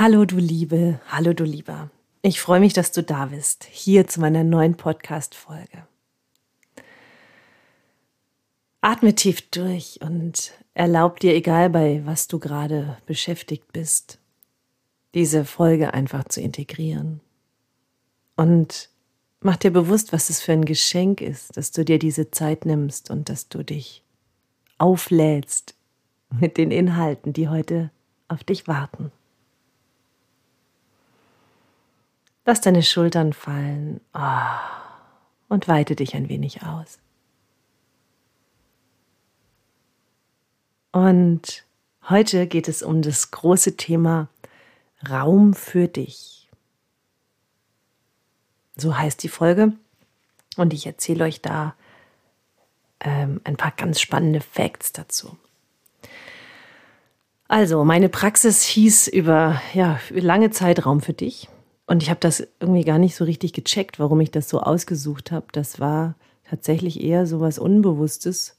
Hallo du Liebe, hallo du Lieber. Ich freue mich, dass du da bist, hier zu meiner neuen Podcast-Folge. Atme tief durch und erlaub dir, egal bei was du gerade beschäftigt bist, diese Folge einfach zu integrieren. Und mach dir bewusst, was es für ein Geschenk ist, dass du dir diese Zeit nimmst und dass du dich auflädst mit den Inhalten, die heute auf dich warten. Lass deine Schultern fallen oh, und weite dich ein wenig aus. Und heute geht es um das große Thema Raum für dich. So heißt die Folge. Und ich erzähle euch da ähm, ein paar ganz spannende Facts dazu. Also, meine Praxis hieß über ja, lange Zeit Raum für dich. Und ich habe das irgendwie gar nicht so richtig gecheckt, warum ich das so ausgesucht habe. Das war tatsächlich eher so was Unbewusstes.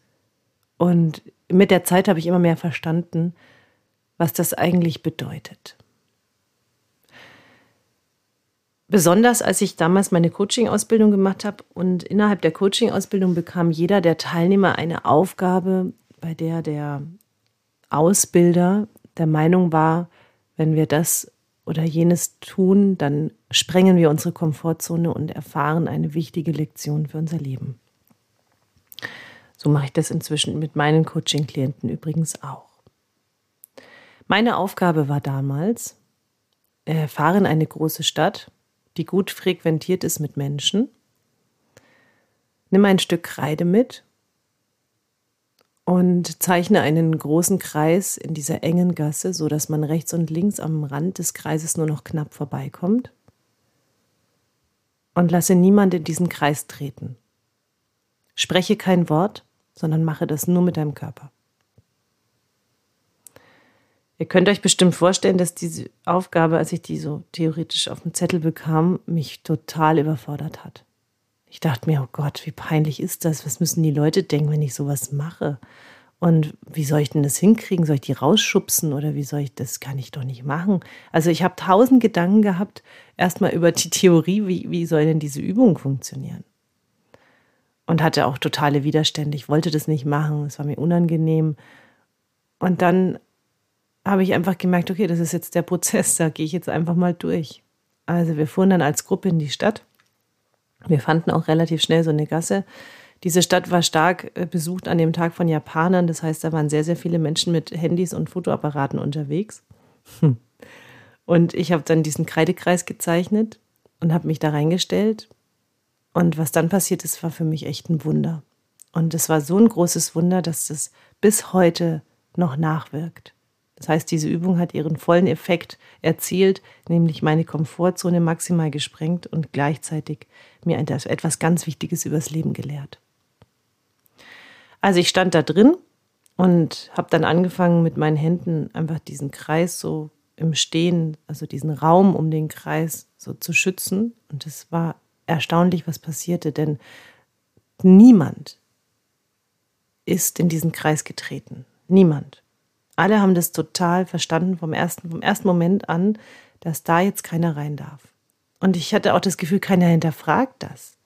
Und mit der Zeit habe ich immer mehr verstanden, was das eigentlich bedeutet. Besonders als ich damals meine Coaching-Ausbildung gemacht habe und innerhalb der Coaching-Ausbildung bekam jeder der Teilnehmer eine Aufgabe, bei der der Ausbilder der Meinung war, wenn wir das oder jenes tun, dann sprengen wir unsere Komfortzone und erfahren eine wichtige Lektion für unser Leben. So mache ich das inzwischen mit meinen Coaching-Klienten übrigens auch. Meine Aufgabe war damals, fahre in eine große Stadt, die gut frequentiert ist mit Menschen, nimm ein Stück Kreide mit und zeichne einen großen Kreis in dieser engen Gasse, so dass man rechts und links am Rand des Kreises nur noch knapp vorbeikommt. Und lasse niemand in diesen Kreis treten. Spreche kein Wort, sondern mache das nur mit deinem Körper. Ihr könnt euch bestimmt vorstellen, dass diese Aufgabe, als ich die so theoretisch auf dem Zettel bekam, mich total überfordert hat. Ich dachte mir, oh Gott, wie peinlich ist das? Was müssen die Leute denken, wenn ich sowas mache? Und wie soll ich denn das hinkriegen? Soll ich die rausschubsen oder wie soll ich das? Kann ich doch nicht machen. Also ich habe tausend Gedanken gehabt, erstmal über die Theorie, wie, wie soll denn diese Übung funktionieren? Und hatte auch totale Widerstände. Ich wollte das nicht machen, es war mir unangenehm. Und dann habe ich einfach gemerkt, okay, das ist jetzt der Prozess, da gehe ich jetzt einfach mal durch. Also wir fuhren dann als Gruppe in die Stadt wir fanden auch relativ schnell so eine Gasse. Diese Stadt war stark äh, besucht an dem Tag von Japanern. Das heißt, da waren sehr, sehr viele Menschen mit Handys und Fotoapparaten unterwegs. Hm. Und ich habe dann diesen Kreidekreis gezeichnet und habe mich da reingestellt. Und was dann passiert ist, war für mich echt ein Wunder. Und es war so ein großes Wunder, dass das bis heute noch nachwirkt. Das heißt, diese Übung hat ihren vollen Effekt erzielt, nämlich meine Komfortzone maximal gesprengt und gleichzeitig mir etwas ganz Wichtiges übers Leben gelehrt. Also ich stand da drin und habe dann angefangen mit meinen Händen einfach diesen Kreis so im Stehen, also diesen Raum um den Kreis so zu schützen. Und es war erstaunlich, was passierte, denn niemand ist in diesen Kreis getreten. Niemand. Alle haben das total verstanden vom ersten, vom ersten Moment an, dass da jetzt keiner rein darf. Und ich hatte auch das Gefühl, keiner hinterfragt das.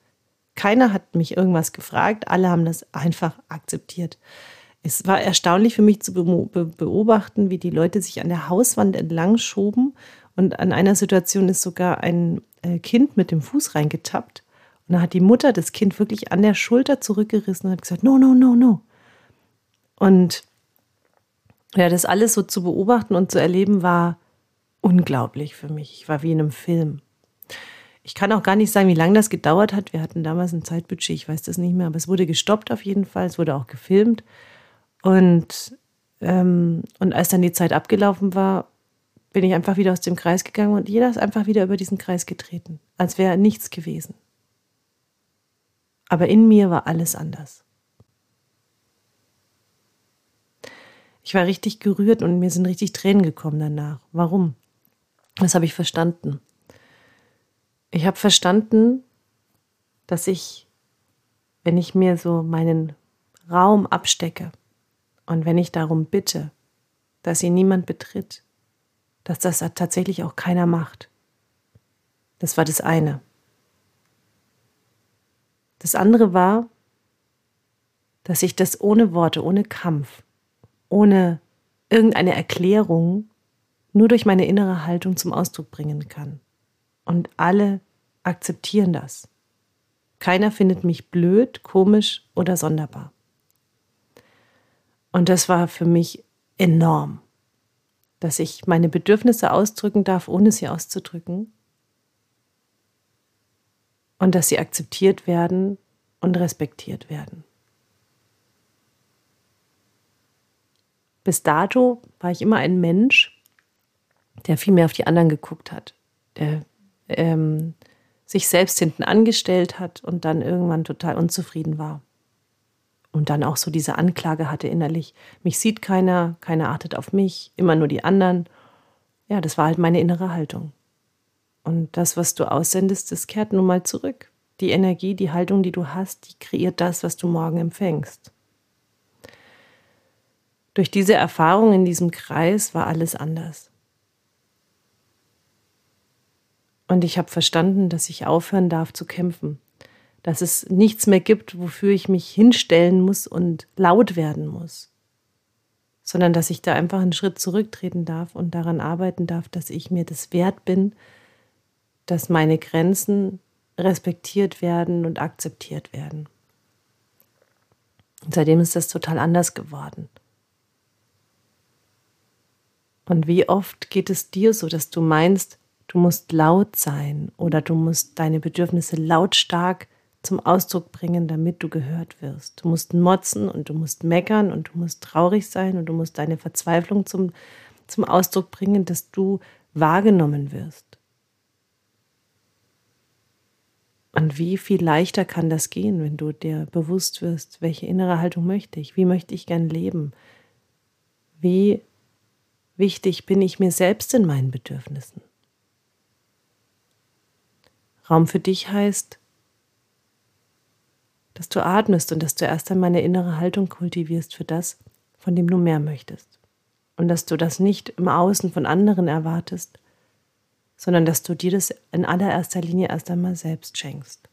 Keiner hat mich irgendwas gefragt, alle haben das einfach akzeptiert. Es war erstaunlich für mich zu beobachten, wie die Leute sich an der Hauswand entlang schoben und an einer Situation ist sogar ein äh, Kind mit dem Fuß reingetappt und da hat die Mutter das Kind wirklich an der Schulter zurückgerissen und hat gesagt, no, no, no, no. Und ja, das alles so zu beobachten und zu erleben war unglaublich für mich. Ich war wie in einem Film. Ich kann auch gar nicht sagen, wie lange das gedauert hat. Wir hatten damals ein Zeitbudget, ich weiß das nicht mehr, aber es wurde gestoppt auf jeden Fall. Es wurde auch gefilmt. Und, ähm, und als dann die Zeit abgelaufen war, bin ich einfach wieder aus dem Kreis gegangen und jeder ist einfach wieder über diesen Kreis getreten, als wäre nichts gewesen. Aber in mir war alles anders. Ich war richtig gerührt und mir sind richtig Tränen gekommen danach. Warum? Das habe ich verstanden. Ich habe verstanden, dass ich, wenn ich mir so meinen Raum abstecke und wenn ich darum bitte, dass ihn niemand betritt, dass das tatsächlich auch keiner macht. Das war das eine. Das andere war, dass ich das ohne Worte, ohne Kampf, ohne irgendeine Erklärung nur durch meine innere Haltung zum Ausdruck bringen kann. Und alle akzeptieren das. Keiner findet mich blöd, komisch oder sonderbar. Und das war für mich enorm, dass ich meine Bedürfnisse ausdrücken darf, ohne sie auszudrücken. Und dass sie akzeptiert werden und respektiert werden. Bis dato war ich immer ein Mensch, der viel mehr auf die anderen geguckt hat, der ähm, sich selbst hinten angestellt hat und dann irgendwann total unzufrieden war. Und dann auch so diese Anklage hatte innerlich, mich sieht keiner, keiner achtet auf mich, immer nur die anderen. Ja, das war halt meine innere Haltung. Und das, was du aussendest, das kehrt nun mal zurück. Die Energie, die Haltung, die du hast, die kreiert das, was du morgen empfängst. Durch diese Erfahrung in diesem Kreis war alles anders. Und ich habe verstanden, dass ich aufhören darf zu kämpfen, dass es nichts mehr gibt, wofür ich mich hinstellen muss und laut werden muss, sondern dass ich da einfach einen Schritt zurücktreten darf und daran arbeiten darf, dass ich mir das wert bin, dass meine Grenzen respektiert werden und akzeptiert werden. Und seitdem ist das total anders geworden. Und wie oft geht es dir so, dass du meinst, du musst laut sein oder du musst deine Bedürfnisse lautstark zum Ausdruck bringen, damit du gehört wirst. Du musst motzen und du musst meckern und du musst traurig sein und du musst deine Verzweiflung zum, zum Ausdruck bringen, dass du wahrgenommen wirst. Und wie viel leichter kann das gehen, wenn du dir bewusst wirst, welche innere Haltung möchte ich, wie möchte ich gern leben, wie wichtig bin ich mir selbst in meinen Bedürfnissen. Raum für dich heißt, dass du atmest und dass du erst einmal eine innere Haltung kultivierst für das, von dem du mehr möchtest. Und dass du das nicht im Außen von anderen erwartest, sondern dass du dir das in allererster Linie erst einmal selbst schenkst.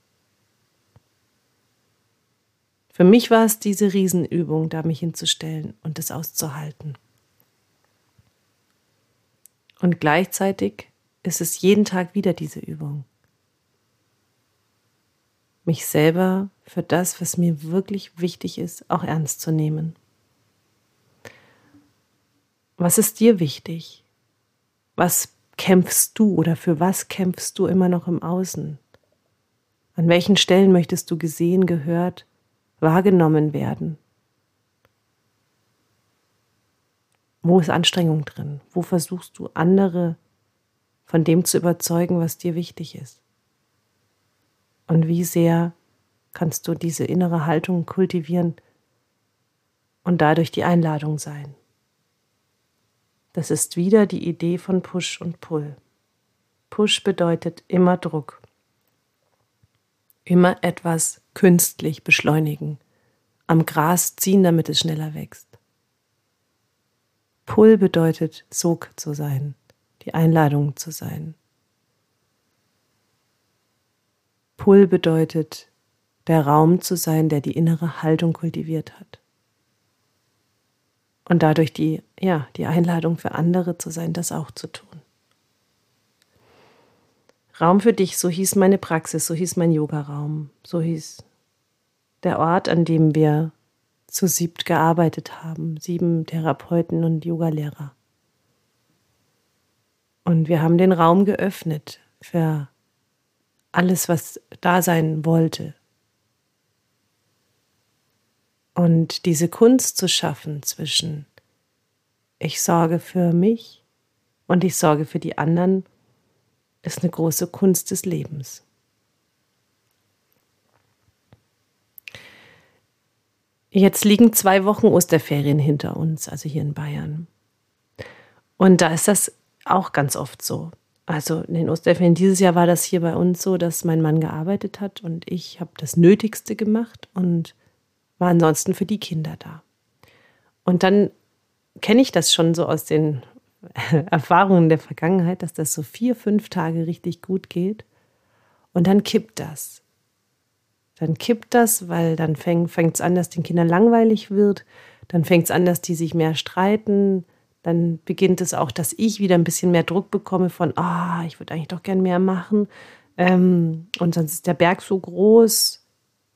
Für mich war es diese Riesenübung, da mich hinzustellen und es auszuhalten. Und gleichzeitig ist es jeden Tag wieder diese Übung mich selber für das, was mir wirklich wichtig ist, auch ernst zu nehmen. Was ist dir wichtig? Was kämpfst du oder für was kämpfst du immer noch im Außen? An welchen Stellen möchtest du gesehen, gehört, wahrgenommen werden? Wo ist Anstrengung drin? Wo versuchst du andere von dem zu überzeugen, was dir wichtig ist? Und wie sehr kannst du diese innere Haltung kultivieren und dadurch die Einladung sein. Das ist wieder die Idee von Push und Pull. Push bedeutet immer Druck. Immer etwas künstlich beschleunigen, am Gras ziehen, damit es schneller wächst. Pull bedeutet Sog zu sein, die Einladung zu sein. Pull bedeutet, der Raum zu sein, der die innere Haltung kultiviert hat. Und dadurch die, ja, die Einladung für andere zu sein, das auch zu tun. Raum für dich, so hieß meine Praxis, so hieß mein Yoga-Raum, so hieß der Ort, an dem wir zu siebt gearbeitet haben, sieben Therapeuten und Yogalehrer. Und wir haben den Raum geöffnet für alles, was da sein wollte. Und diese Kunst zu schaffen zwischen ich sorge für mich und ich sorge für die anderen, ist eine große Kunst des Lebens. Jetzt liegen zwei Wochen Osterferien hinter uns, also hier in Bayern. Und da ist das auch ganz oft so. Also in den Osterferien dieses Jahr war das hier bei uns so, dass mein Mann gearbeitet hat und ich habe das Nötigste gemacht und war ansonsten für die Kinder da. Und dann kenne ich das schon so aus den Erfahrungen der Vergangenheit, dass das so vier, fünf Tage richtig gut geht und dann kippt das. Dann kippt das, weil dann fängt es an, dass den Kindern langweilig wird. Dann fängt es an, dass die sich mehr streiten. Dann beginnt es auch, dass ich wieder ein bisschen mehr Druck bekomme von, ah, ich würde eigentlich doch gern mehr machen. Ähm, und sonst ist der Berg so groß.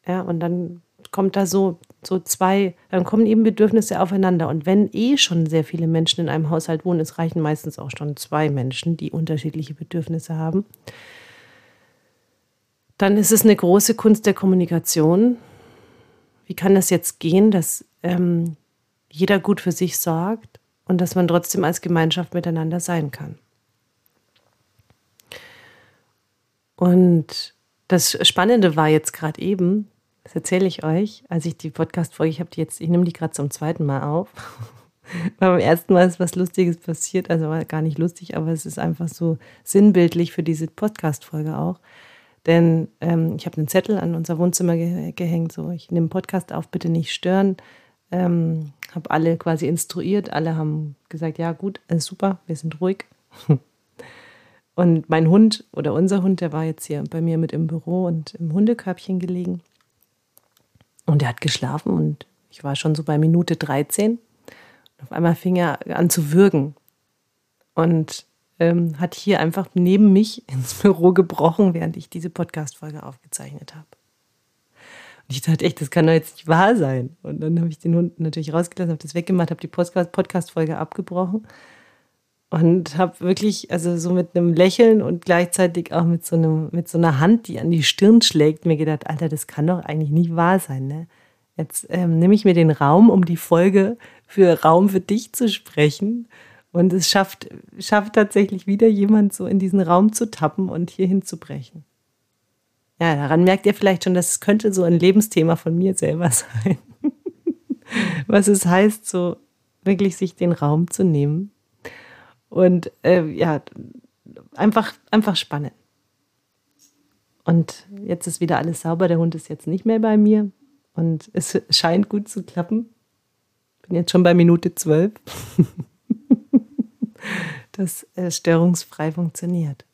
Ja, und dann kommt da so, so zwei, dann kommen eben Bedürfnisse aufeinander. Und wenn eh schon sehr viele Menschen in einem Haushalt wohnen, es reichen meistens auch schon zwei Menschen, die unterschiedliche Bedürfnisse haben, dann ist es eine große Kunst der Kommunikation. Wie kann das jetzt gehen, dass ähm, jeder gut für sich sorgt und dass man trotzdem als Gemeinschaft miteinander sein kann? Und das Spannende war jetzt gerade eben, das erzähle ich euch, als ich die Podcast-Folge, ich habe die jetzt, ich nehme die gerade zum zweiten Mal auf. beim ersten Mal ist was Lustiges passiert, also war gar nicht lustig, aber es ist einfach so sinnbildlich für diese Podcast-Folge auch. Denn ähm, ich habe einen Zettel an unser Wohnzimmer ge gehängt, so ich nehme Podcast auf, bitte nicht stören. Ähm, habe alle quasi instruiert, alle haben gesagt, ja gut, alles super, wir sind ruhig. Und mein Hund oder unser Hund, der war jetzt hier bei mir mit im Büro und im Hundekörbchen gelegen. Und er hat geschlafen und ich war schon so bei Minute 13. Und auf einmal fing er an zu würgen. Und ähm, hat hier einfach neben mich ins Büro gebrochen, während ich diese Podcast-Folge aufgezeichnet habe. Und ich dachte echt, das kann doch jetzt nicht wahr sein. Und dann habe ich den Hund natürlich rausgelassen, habe das weggemacht, habe die Podcast-Folge abgebrochen und habe wirklich, also so mit einem Lächeln und gleichzeitig auch mit so, einem, mit so einer Hand, die an die Stirn schlägt, mir gedacht, Alter, das kann doch eigentlich nicht wahr sein. Ne? Jetzt ähm, nehme ich mir den Raum, um die Folge für Raum für dich zu sprechen und es schafft, schafft tatsächlich wieder jemand so in diesen Raum zu tappen und hier hinzubrechen. Ja, daran merkt ihr vielleicht schon, dass es könnte so ein Lebensthema von mir selber sein. Was es heißt, so wirklich sich den Raum zu nehmen. Und äh, ja, einfach, einfach spannend. Und jetzt ist wieder alles sauber. Der Hund ist jetzt nicht mehr bei mir. Und es scheint gut zu klappen. Bin jetzt schon bei Minute zwölf. das äh, störungsfrei funktioniert.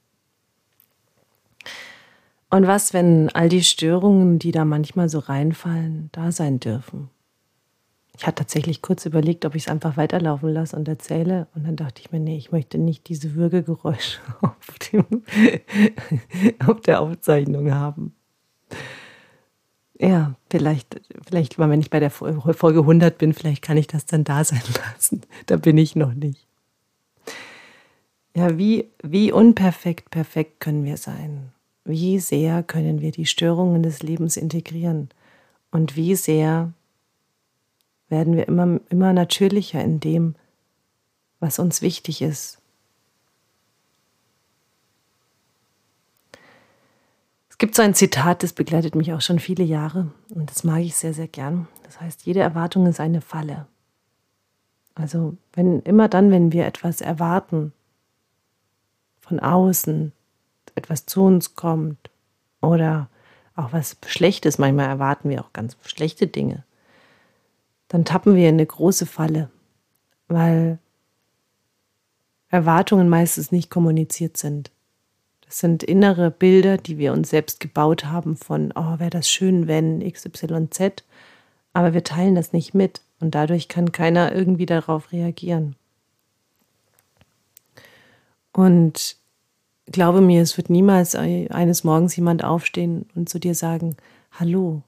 Und was, wenn all die Störungen, die da manchmal so reinfallen, da sein dürfen? Ich hatte tatsächlich kurz überlegt, ob ich es einfach weiterlaufen lasse und erzähle. Und dann dachte ich mir, nee, ich möchte nicht diese Würgegeräusche auf, dem, auf der Aufzeichnung haben. Ja, vielleicht, vielleicht, wenn ich bei der Folge 100 bin, vielleicht kann ich das dann da sein lassen. Da bin ich noch nicht. Ja, wie, wie unperfekt perfekt können wir sein? Wie sehr können wir die Störungen des Lebens integrieren? Und wie sehr werden wir immer, immer natürlicher in dem, was uns wichtig ist? Es gibt so ein Zitat, das begleitet mich auch schon viele Jahre und das mag ich sehr, sehr gern. Das heißt, jede Erwartung ist eine Falle. Also, wenn immer dann, wenn wir etwas erwarten, von außen etwas zu uns kommt oder auch was Schlechtes, manchmal erwarten wir auch ganz schlechte Dinge, dann tappen wir in eine große Falle, weil Erwartungen meistens nicht kommuniziert sind. Das sind innere Bilder, die wir uns selbst gebaut haben von, oh, wäre das schön, wenn XYZ, aber wir teilen das nicht mit und dadurch kann keiner irgendwie darauf reagieren. Und glaube mir, es wird niemals eines Morgens jemand aufstehen und zu dir sagen, hallo,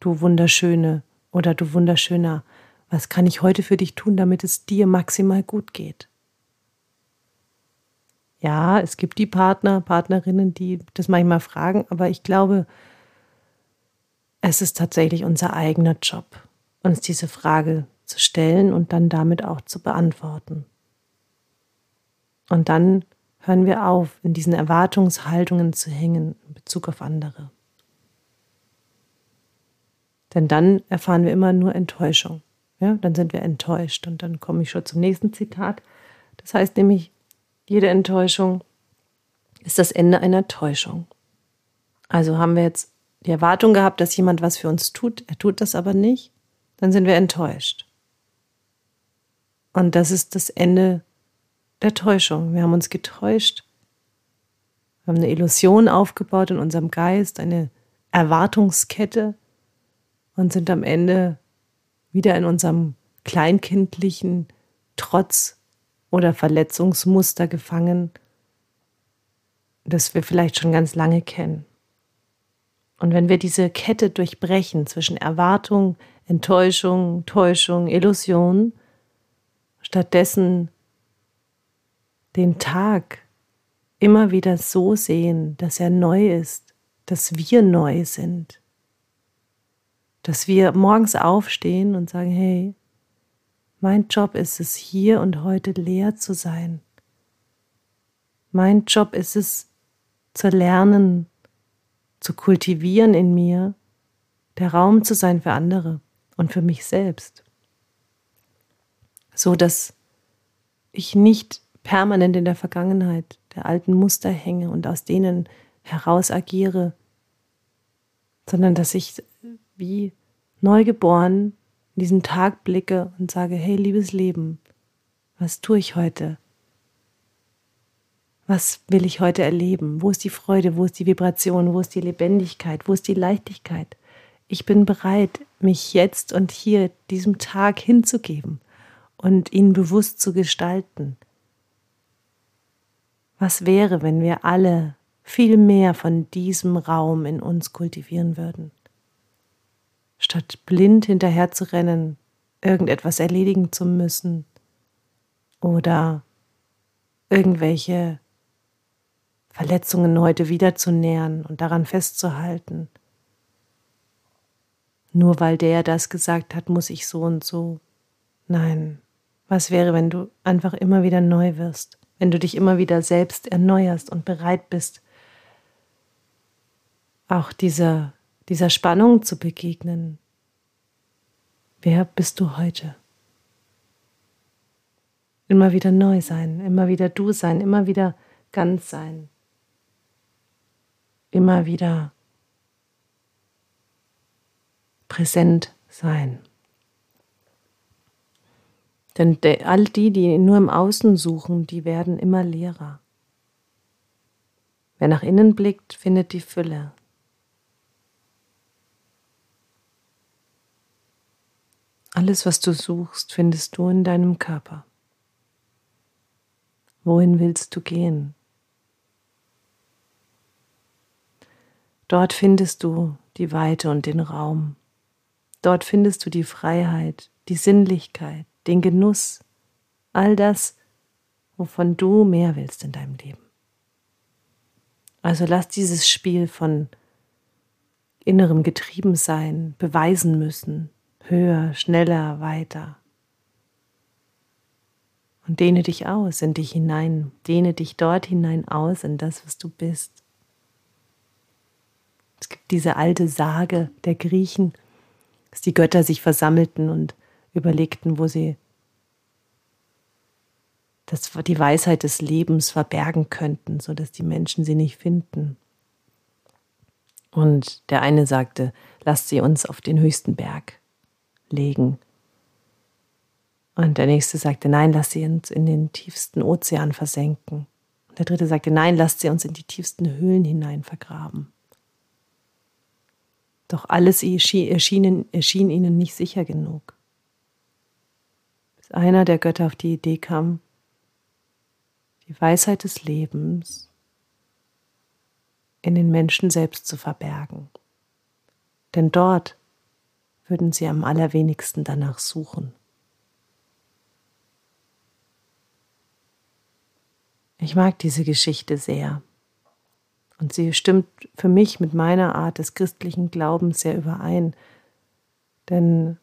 du Wunderschöne oder du Wunderschöner, was kann ich heute für dich tun, damit es dir maximal gut geht? Ja, es gibt die Partner, Partnerinnen, die das manchmal fragen, aber ich glaube, es ist tatsächlich unser eigener Job, uns diese Frage zu stellen und dann damit auch zu beantworten. Und dann hören wir auf, in diesen Erwartungshaltungen zu hängen in Bezug auf andere. Denn dann erfahren wir immer nur Enttäuschung. Ja, dann sind wir enttäuscht. Und dann komme ich schon zum nächsten Zitat. Das heißt nämlich, jede Enttäuschung ist das Ende einer Täuschung. Also haben wir jetzt die Erwartung gehabt, dass jemand was für uns tut, er tut das aber nicht, dann sind wir enttäuscht. Und das ist das Ende der Täuschung. Wir haben uns getäuscht. Wir haben eine Illusion aufgebaut in unserem Geist, eine Erwartungskette und sind am Ende wieder in unserem kleinkindlichen Trotz oder Verletzungsmuster gefangen, das wir vielleicht schon ganz lange kennen. Und wenn wir diese Kette durchbrechen zwischen Erwartung, Enttäuschung, Täuschung, Illusion, stattdessen den Tag immer wieder so sehen, dass er neu ist, dass wir neu sind, dass wir morgens aufstehen und sagen, hey, mein Job ist es, hier und heute leer zu sein. Mein Job ist es, zu lernen, zu kultivieren in mir, der Raum zu sein für andere und für mich selbst. So dass ich nicht permanent in der Vergangenheit der alten Muster hänge und aus denen heraus agiere, sondern dass ich wie neugeboren in diesen Tag blicke und sage, hey liebes Leben, was tue ich heute? Was will ich heute erleben? Wo ist die Freude? Wo ist die Vibration? Wo ist die Lebendigkeit? Wo ist die Leichtigkeit? Ich bin bereit, mich jetzt und hier diesem Tag hinzugeben und ihn bewusst zu gestalten. Was wäre, wenn wir alle viel mehr von diesem Raum in uns kultivieren würden? Statt blind hinterher zu rennen, irgendetwas erledigen zu müssen oder irgendwelche Verletzungen heute wieder zu nähern und daran festzuhalten. Nur weil der das gesagt hat, muss ich so und so. Nein, was wäre, wenn du einfach immer wieder neu wirst, wenn du dich immer wieder selbst erneuerst und bereit bist, auch dieser, dieser Spannung zu begegnen. Wer bist du heute? Immer wieder neu sein, immer wieder du sein, immer wieder ganz sein immer wieder präsent sein. Denn all die, die nur im Außen suchen, die werden immer leerer. Wer nach innen blickt, findet die Fülle. Alles, was du suchst, findest du in deinem Körper. Wohin willst du gehen? Dort findest du die Weite und den Raum. Dort findest du die Freiheit, die Sinnlichkeit, den Genuss, all das, wovon du mehr willst in deinem Leben. Also lass dieses Spiel von innerem Getriebensein, beweisen müssen, höher, schneller, weiter. Und dehne dich aus in dich hinein, dehne dich dort hinein aus in das, was du bist. Es gibt diese alte Sage der Griechen, dass die Götter sich versammelten und überlegten, wo sie das, die Weisheit des Lebens verbergen könnten, sodass die Menschen sie nicht finden. Und der eine sagte, lasst sie uns auf den höchsten Berg legen. Und der nächste sagte, nein, lasst sie uns in den tiefsten Ozean versenken. Und der dritte sagte, nein, lasst sie uns in die tiefsten Höhlen hinein vergraben. Doch alles erschien, erschien ihnen nicht sicher genug. Einer der Götter auf die Idee kam, die Weisheit des Lebens in den Menschen selbst zu verbergen. Denn dort würden sie am allerwenigsten danach suchen. Ich mag diese Geschichte sehr. Und sie stimmt für mich mit meiner Art des christlichen Glaubens sehr überein. Denn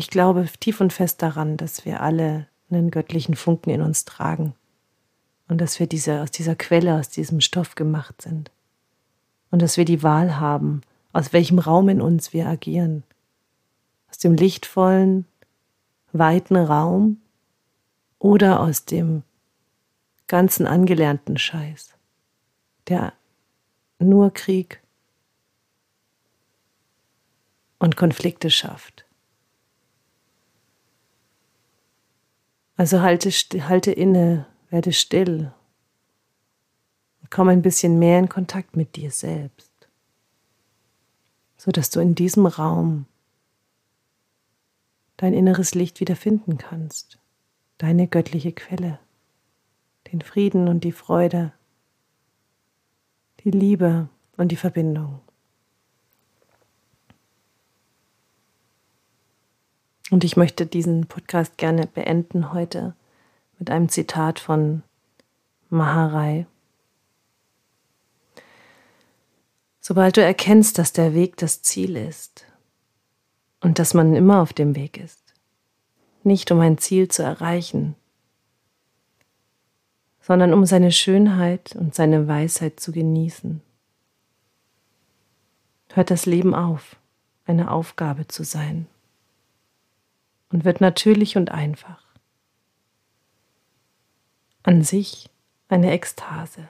ich glaube tief und fest daran, dass wir alle einen göttlichen Funken in uns tragen und dass wir diese, aus dieser Quelle, aus diesem Stoff gemacht sind und dass wir die Wahl haben, aus welchem Raum in uns wir agieren. Aus dem lichtvollen, weiten Raum oder aus dem ganzen angelernten Scheiß, der nur Krieg und Konflikte schafft. Also halte, halte inne, werde still. Komm ein bisschen mehr in Kontakt mit dir selbst, sodass du in diesem Raum dein inneres Licht wiederfinden kannst, deine göttliche Quelle, den Frieden und die Freude, die Liebe und die Verbindung. Und ich möchte diesen Podcast gerne beenden heute mit einem Zitat von Maharaj. Sobald du erkennst, dass der Weg das Ziel ist und dass man immer auf dem Weg ist, nicht um ein Ziel zu erreichen, sondern um seine Schönheit und seine Weisheit zu genießen, hört das Leben auf, eine Aufgabe zu sein und wird natürlich und einfach. An sich eine Ekstase.